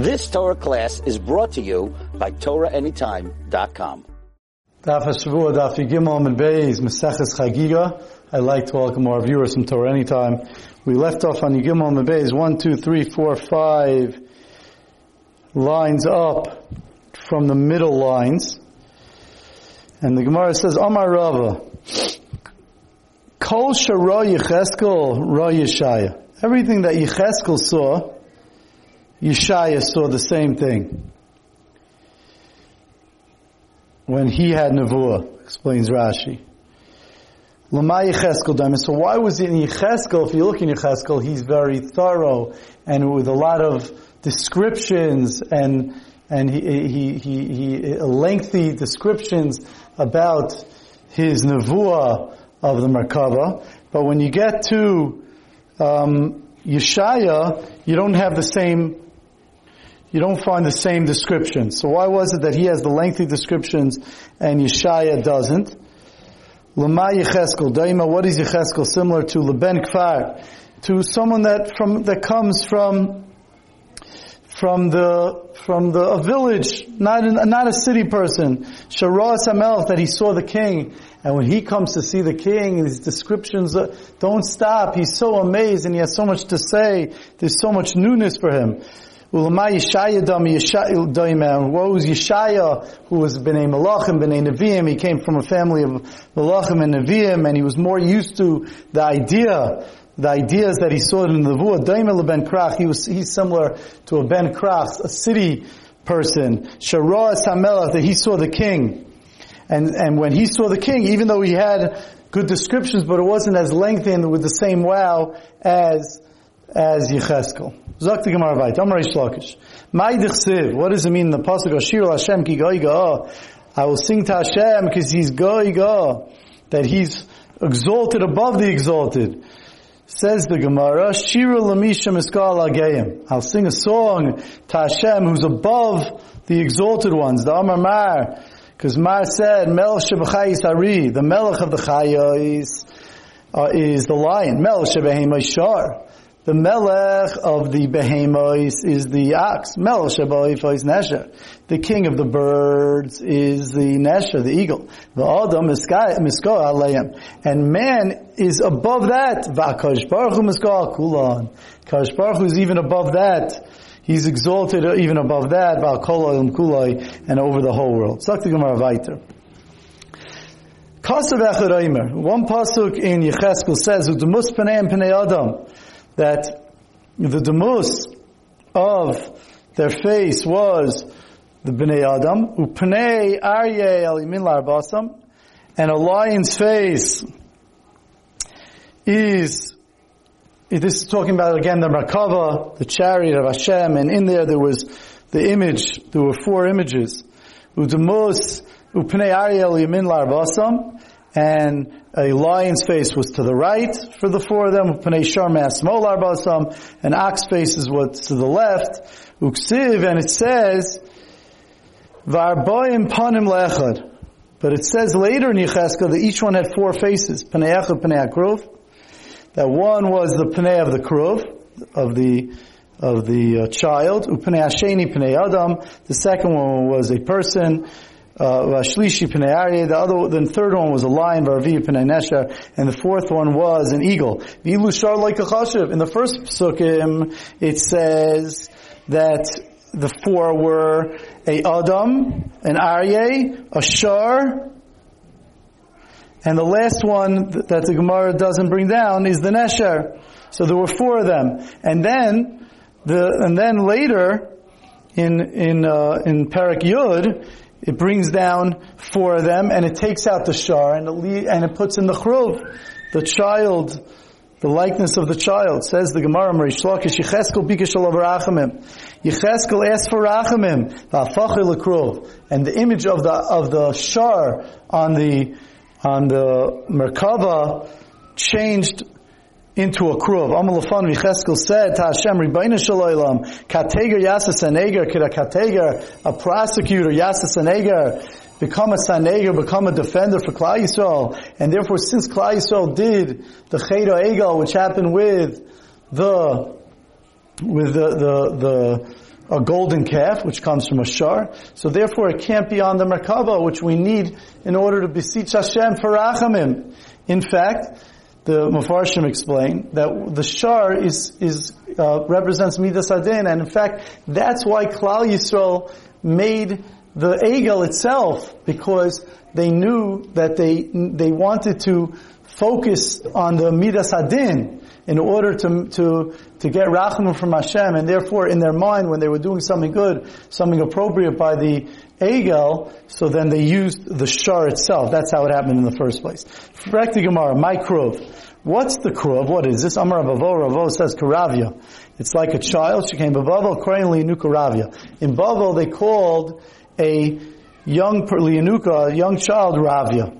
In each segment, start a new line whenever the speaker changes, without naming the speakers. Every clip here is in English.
This Torah class is brought to you by TorahAnytime.com.
I'd like to welcome our viewers from Torah Anytime. We left off on Yigimel Beis, one, two, three, four, five lines up from the middle lines. And the Gemara says, Amar Rava, Kol Shara Yecheskel Ra Yeshaya. Everything that Yecheskel saw, Yeshaya saw the same thing. When he had Nevuah, explains Rashi. Yecheskel. So why was it in Yecheskel? If you look in Yecheskel, he's very thorough and with a lot of descriptions and and he, he, he, he lengthy descriptions about his nevuah of the Merkava. But when you get to um, Yeshaya, you don't have the same you don't find the same description. So why was it that he has the lengthy descriptions and Yeshaya doesn't? Lama Yecheskel, Daima, what is Yecheskel? Similar to Leben Kfar, to someone that from, that comes from, from the, from the, a village, not not a city person. Shara Samelch, that he saw the king. And when he comes to see the king, these descriptions don't stop. He's so amazed and he has so much to say. There's so much newness for him. Ulama Yeshaya Dam Yeshaya What was Yeshaya, who was Bnei Malachim, Bnei Nevi'im? He came from a family of Malachim and Nevi'im, and he was more used to the idea, the ideas that he saw in the Nevuah. Daimel Ben Krach, he was, he's similar to a Ben Krach, a city person. Shara Samelach, that he saw the king. And, and when he saw the king, even though he had good descriptions, but it wasn't as lengthy and with the same wow as as Yecheskel. Zok the Gemara Vayt. Amar Lakish. Mai dichsiv. What does it mean in the pasuk? Ashir Hashem ki goy go. I will sing to Hashem because He's goy go. That He's exalted above the exalted. Says the Gemara, Shira Lamisha Miskal Agayim. I'll sing a song to Hashem who's above the exalted ones. The Amar Mar. Because Mar said, Melech Shebachayis Ari. The Melech of the Chayos uh, is the lion. Melech Shebahim Shar. The melech of the behemoths is the ox. Melech shaboif is nesher. The king of the birds is the nesher, the eagle. The adam misko aleim. And man is above that. V'akash baruch hu misko. Kash baruch hu is even above that. He's exalted even above that. V'akol kulai and over the whole world. Sak the Gemara weiter. Kasav echad One pasuk in Yecheskel says, "U'demus pnei pnei adam." That the demus of their face was the Bnei Adam, upnei arye alimin larbasam, and a lion's face is, this is talking about again the Merkava, the chariot of Hashem, and in there there was the image, there were four images. Udemus, upnei arye alimin larbasam, and a lion's face was to the right for the four of them. Pnei Sharmas Molar Basam. An ox face is what's to the left. Uksiv, and it says, Varboim Panim Lechad. But it says later in Yecheskel that each one had four faces. Pnei Echad, Pnei Akrov. That one was the Pnei of the Krov, of the of the uh, child. Upnei Hasheni Pnei Adam. The second one was a person. Vashlishi uh, Pnei the other, the third one was a lion, Varavi Pnei and the fourth one was an eagle. Vilu Shar like a. In the first psukim, it says that the four were a Adam, an Aryeh, a Shar, and the last one that the Gemara doesn't bring down is the Nesher. So there were four of them. And then, the, and then later, in, in, uh, in Parak Yud, it brings down four of them and it takes out the shar and it, and it puts in the chruv, the child, the likeness of the child. Says the Gemara, Marish Lakish, Yecheskel bikishal of rachamim. Yecheskel asked for rachamim, v'afachil l'kruv. And the image of the, of the shar on the, on the Merkava changed into a kruv. Amal Lafan Vicheskel said to Hashem, Ribayna Shalaylam, Kateger Yasa Saneger, could a Kateger, a prosecutor, Yasa Saneger, become a Saneger, become a defender for Klal Yisrael. And therefore, since Klal Yisrael did the Chedo Egel, which happened with the, with the, the, the, a golden calf, which comes from a shar. So therefore it can't be on the Merkava, which we need in order to beseech Hashem for Rachamim. In fact, the Mepharshim explain that the shar is, is, uh, represents Midas Adin, and in fact, that's why Klal Yisrael made the Egel itself, because they knew that they, they wanted to focus on the Midas Adin, in order to, to, to get rachman from Hashem, and therefore in their mind, when they were doing something good, something appropriate by the Egel, so then they used the shar itself. That's how it happened in the first place. Back to Gemara, my kruv. What's the kruv? What is this? Amar Ravo, Ravo says karavia. It's like a child. She came Bavel, Krainli Nukaravia. In Bavel, they called a young Lianuka, a young child Ravia.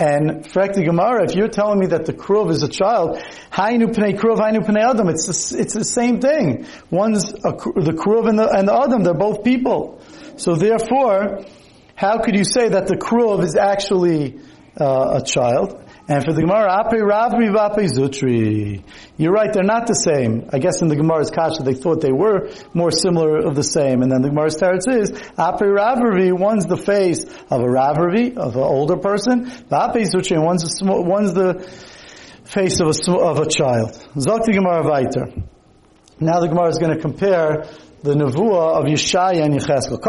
and Frekti Gemara, if you're telling me that the Kruv is a child, Hainu Pnei Kruv, Hainu Pnei Adam, it's the, it's the same thing. One's a, the Kruv and the, and the Adam, they're both people. So therefore, how could you say that the Kruv is actually uh, a child? And for the Gemara, Ape Ravri Vape Zutri. You're right, they're not the same. I guess in the Gemara's Kasha they thought they were more similar of the same. And then the Gemara's Teretz is, Ape Ravri, one's the face of a Ravri, of an older person, Vape Zutri, and one's, the, one's the face of a, of a child. Zokti Gemara Vaiter. Now the Gemara is going to compare the nevuah of Yeshaya and Yecheskel.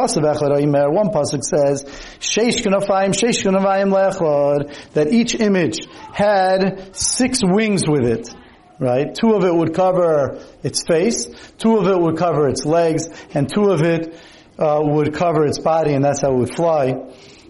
One pasuk says, Sheish Kanafayim, Sheish Kanafayim Lechad, that each image had six wings with it. Right? Two of it would cover its face, two of it would cover its legs, and two of it uh, would cover its body, and that's how it would fly.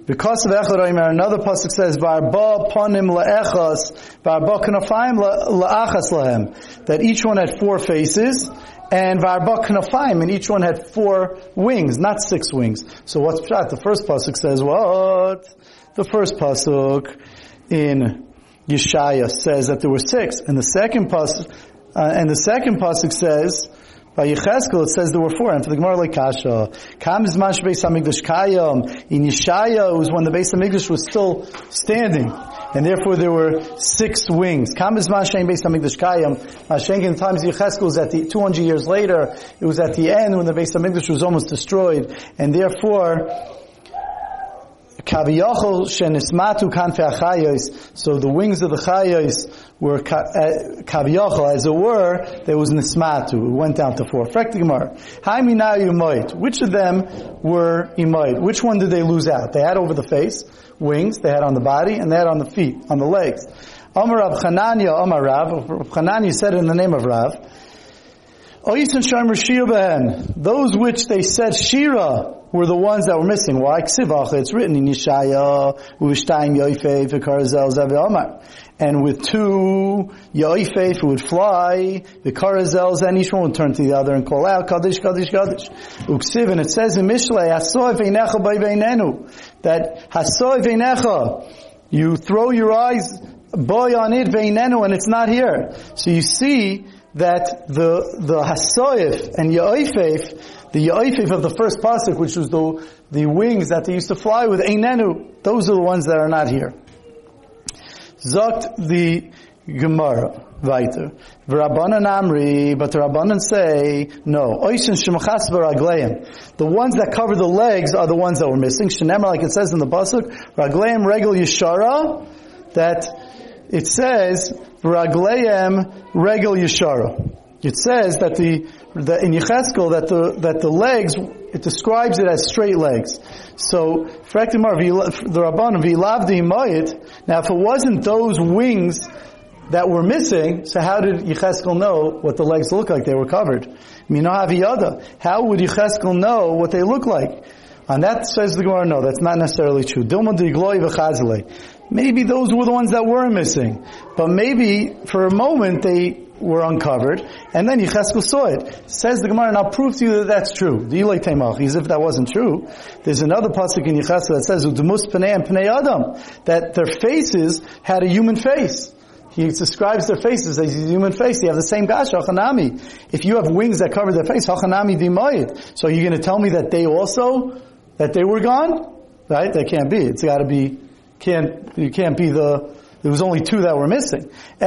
Because of Echad another pasuk says, "Varba panim leechas, varba kanafayim leachas lahem." That each one had four faces, and Varba Knafayim, and each one had four wings, not six wings. So what's Pshat? The first Pasuk says what? The first Pasuk in Yeshaya says that there were six, and the second Pasuk, uh, and the second Pasuk says, by Yecheskel, it says there were four. And for the Gemara like Kasha, Kam is Mash Beis Hamikdash Kayam. In Yeshaya, it was when the Beis Hamikdash was still standing and therefore there were six wings. Kam is Mashen based on Mikdash in times Yecheskel was at the 200 years later. It was at the end when the base of Mikdash was almost destroyed, and therefore. So the wings of the chayos were uh, kaviyachol, as it were, there was nismatu. It went down to four. Frektigmar. Haimina yumoit. Which of them were imoit? Which one did they lose out? They had over the face wings, they had on the body, and they had on the feet, on the legs. Amar Rav Chananya, Amar Rav Chananya said in the name of Rav, those which they said Shira were the ones that were missing. Why? It's written in Yeshaya, Vikarazel And with two Yoifei who would fly, the Karazels, and each one would turn to the other and call out, Kaddish, Kaddish, Kaddish. Uksiv, and it says in Mishlei, Hasoy Veinecha Bay Veinenu, that Hasoy Veinecha, you throw your eyes, boy on it, Veinenu, and it's not here. So you see that the, the Hasoyif and Yoifef, the Yoifef of the first pasuk, which was the, the wings that they used to fly with, Einenu, those are the ones that are not here. Zokt the Gemara weiter. V'Rabbanan Amri, but the Rabbanan say, no. Oishin Shemachas V'Ragleim. The ones that cover the legs are the ones that were missing. Shenemar, like it says in the Pasuk, Ragleim Regel Yeshara, that it says, V'Ragleim Regel Yeshara. It says that the, the in Yecheskel that the that the legs it describes it as straight legs. So Frektimar the Rabban Vilavdi Mayit. Now, if it wasn't those wings that were missing, so how did Yecheskel know what the legs look like? They were covered. Minahaviyada. How would Yecheskel know what they look like? And that says the Gemara, no, that's not necessarily true. Maybe those were the ones that were missing. But maybe for a moment they were uncovered, and then Yecheskel saw it. Says the Gemara, and I'll prove to you that that's true. As if that wasn't true. There's another pasuk in Yecheskel that says, Pnei Adam, that their faces had a human face. he describes their faces as a human face. They have the same gash, hachanami. If you have wings that cover their face, hachanami dimayit. So you're going to tell me that they also, that they were gone? Right? That can't be. It's got to be, can't, you can't be the, there was only two that were missing. So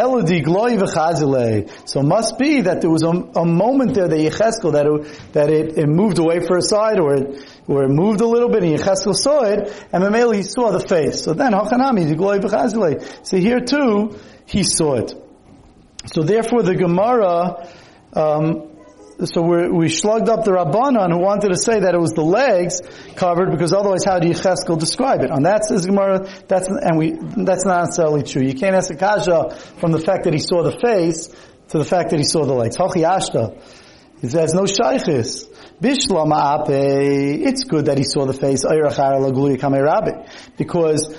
must be that there was a, a moment there that Yecheskel, that it, that it, it, moved away for a side, or it, or it moved a little bit, and Yecheskel saw it, and Mamela he saw the face. So then, hachanami, gloi v'chazile. So here too, he saw it. So therefore the Gemara, um, so we slugged up the Rabbanon who wanted to say that it was the legs covered because otherwise how do Yecheskel describe it? And that's his Gemara, that's, and we, that's not necessarily true. You can't ask a kasha from the fact that he saw the face to the fact that he saw the legs. Hachi ashta. It says no shaykhis. Bishlam It's good that he saw the face. Because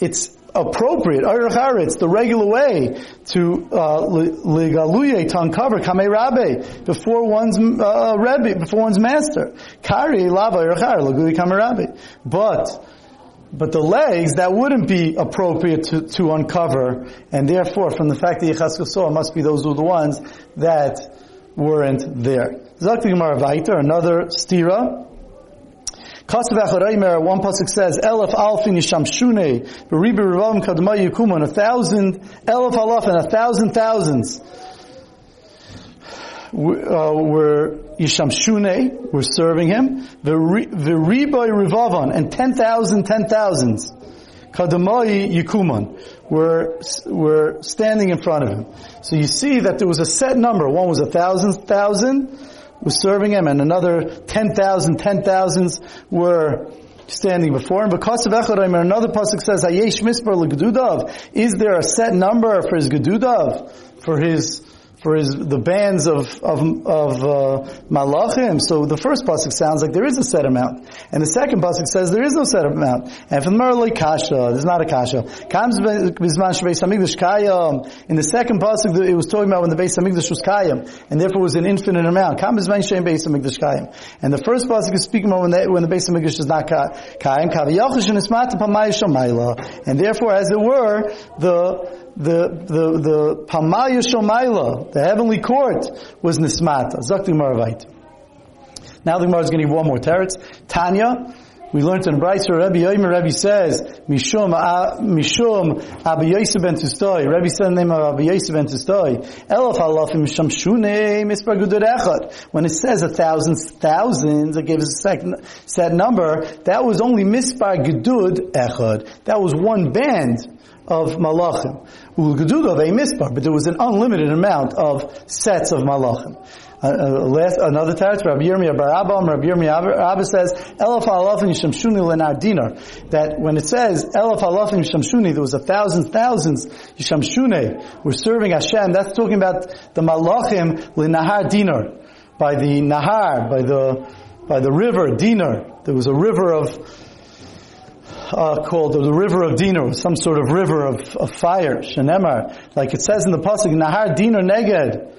it's appropriate, it's the regular way to uh, ligaluye to uncover kamei rabbe before one's uh, rebbe, before one's master. Kari lava laguye kamei rabbe. But but the legs, that wouldn't be appropriate to, to uncover, and therefore, from the fact that Yecheskel saw, must be those were the ones that weren't there. Zakti Gemara another stira, One pasuk says, Elef Alfin Yishamshune, Beribi Revam Kadma Yikuman, a thousand, Elef Alaf, and a thousand thousands uh, were Yishamshune, were serving him, the Riboy Rivavan, and ten thousand, ten thousands, Kadamai Yikuman, were, were standing in front of him. So you see that there was a set number. One was a thousand, thousand, was serving him, and another 10,000, 10,000s were standing before him. Because of Echadayim, another pasuk says, "Hayesh misbar legedudav." Is there a set number for his gedudav, for his for his, the bands of, of, of uh, malachim. So the first pasuk sounds like there is a set amount. And the second pasuk says there is no set amount. And from Merli kasha, there's not a kasha. Comes bizman shbeis hamikdash kayam. In the second pasuk, it was talking about when the beis hamikdash was kayam, and therefore was an infinite amount. Comes bizman shem beis hamikdash. And the first pasuk is speaking about when the, when the beis hamikdash is not kayam. And therefore, as it were, the the the the Pamaya Shomaila, the heavenly court, was Nismata. Zakti Maravait. Now the Gemara is going to give one more teretz. Tanya, we learned in Brayser, Rabbi Yomer, Rabbi says, Mishum, Mishum, Abba Yosef ben Tustoy. Rabbi said the name of Abba Yosef ben Tustoy. Elaf halafim Misham Shune, Mispar Gudud Echad. When it says a thousand thousands, it gives a second, set number, that was only Mispar Gudud Echad. That was one band of malachim. Mispar, but there was an unlimited amount of sets of malachim. Uh, uh, last, another teretz, Rabbi Yirmiyah Bar Abba, Rabbi Yirmiyah Abba says, Elaf halafim yishamshuni lenar dinar. That when it says, Elaf halafim yishamshuni, there was a thousand thousands yishamshune were serving Hashem, that's talking about the malachim lenahar dinar. By the nahar, by the, by the river, dinar. There was a river of, uh, called the river of Dinar, some sort of river of, of fire, Shenemar, like it says in the pasuk, Nahar Dinar Neged,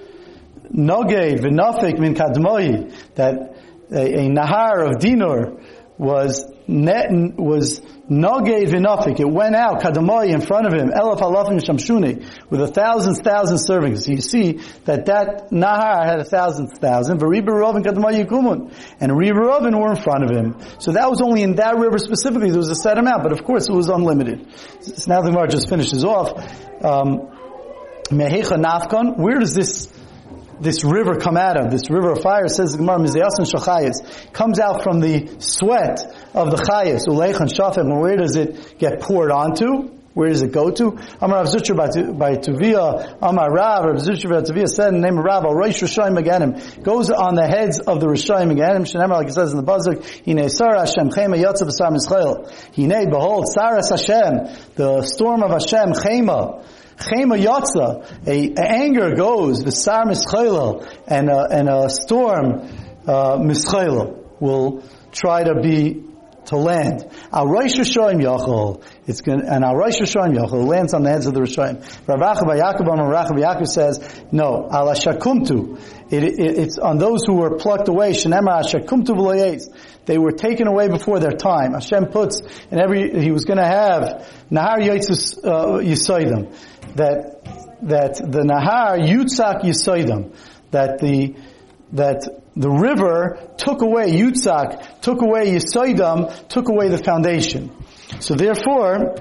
Nogei v'nafik min kadmoi, that a, a Nahar of Dinar was was Nogei v'nafik. It went out, Kadamoi, in front of him, Elef alafim shamshuni, with a thousand, thousand servings. You see that that Nahar had a thousand, thousand, V'riba Rovin Kadamoi Yikumun. And Riba were in front of him. So that was only in that river specifically, there was a set amount, but of course it was unlimited. So now the Gemara just finishes off. Um, where does this this river come out of, this river of fire, says the Gemara, Mizayasan Shachayas, comes out from the sweat of the Chayas, Uleichan and where does it get poured onto? Where does it go to? Amar Rav Zucher by Tuvia, Amar Rav, Rav Zucher by Tuvia said in the name of Rav, Reish Rishayim Aganim, goes on the heads of the Rishayim Aganim, like it says in the pasuk, Hine Sarah Hashem, Chema Yotzav Asar Mischayel, Hine, behold, Saras Hashem, the storm of Hashem, Chema, Chema Yotza, a, a anger goes, Visar Mischayel, and a, and a storm, uh, will try to be to land. Al Rosh it's going and Al Rosh Hashanah Yachol lands on the heads of the Rishayim. Rav Achav Yaakov and Rav Yaakov says, no, Al Ashakumtu. It, it, it's on those who were plucked away. V'loyes. They were taken away before their time. Hashem puts in every. He was going to have Nahar Yitzis uh, Yisoidim that that the Nahar Yutzak Yisoidam, that the that the river took away Yutzak, took away Yisoidam, took away the foundation. So therefore,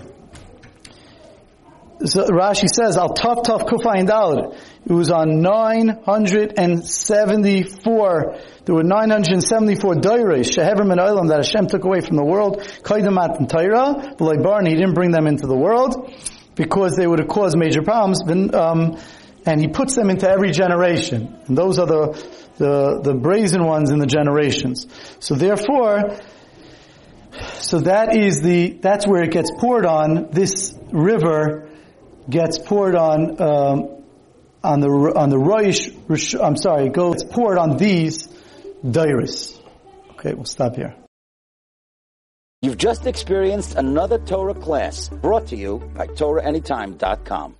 Rashi says, Al Taf Taf Kufayin Dalad. It was on 974, there were 974 Dairis, Shehever and Olam, that Hashem took away from the world, Kaidamat and Taira, the He didn't bring them into the world, because they would have caused major problems, um, and He puts them into every generation. And those are the, the, the brazen ones in the generations. So therefore, so that is the, that's where it gets poured on, this river gets poured on, um, on the on the Roish, I'm sorry, it goes poured on these dairis. Okay, we'll stop here.
You've just experienced another Torah class brought to you by TorahAnytime.com.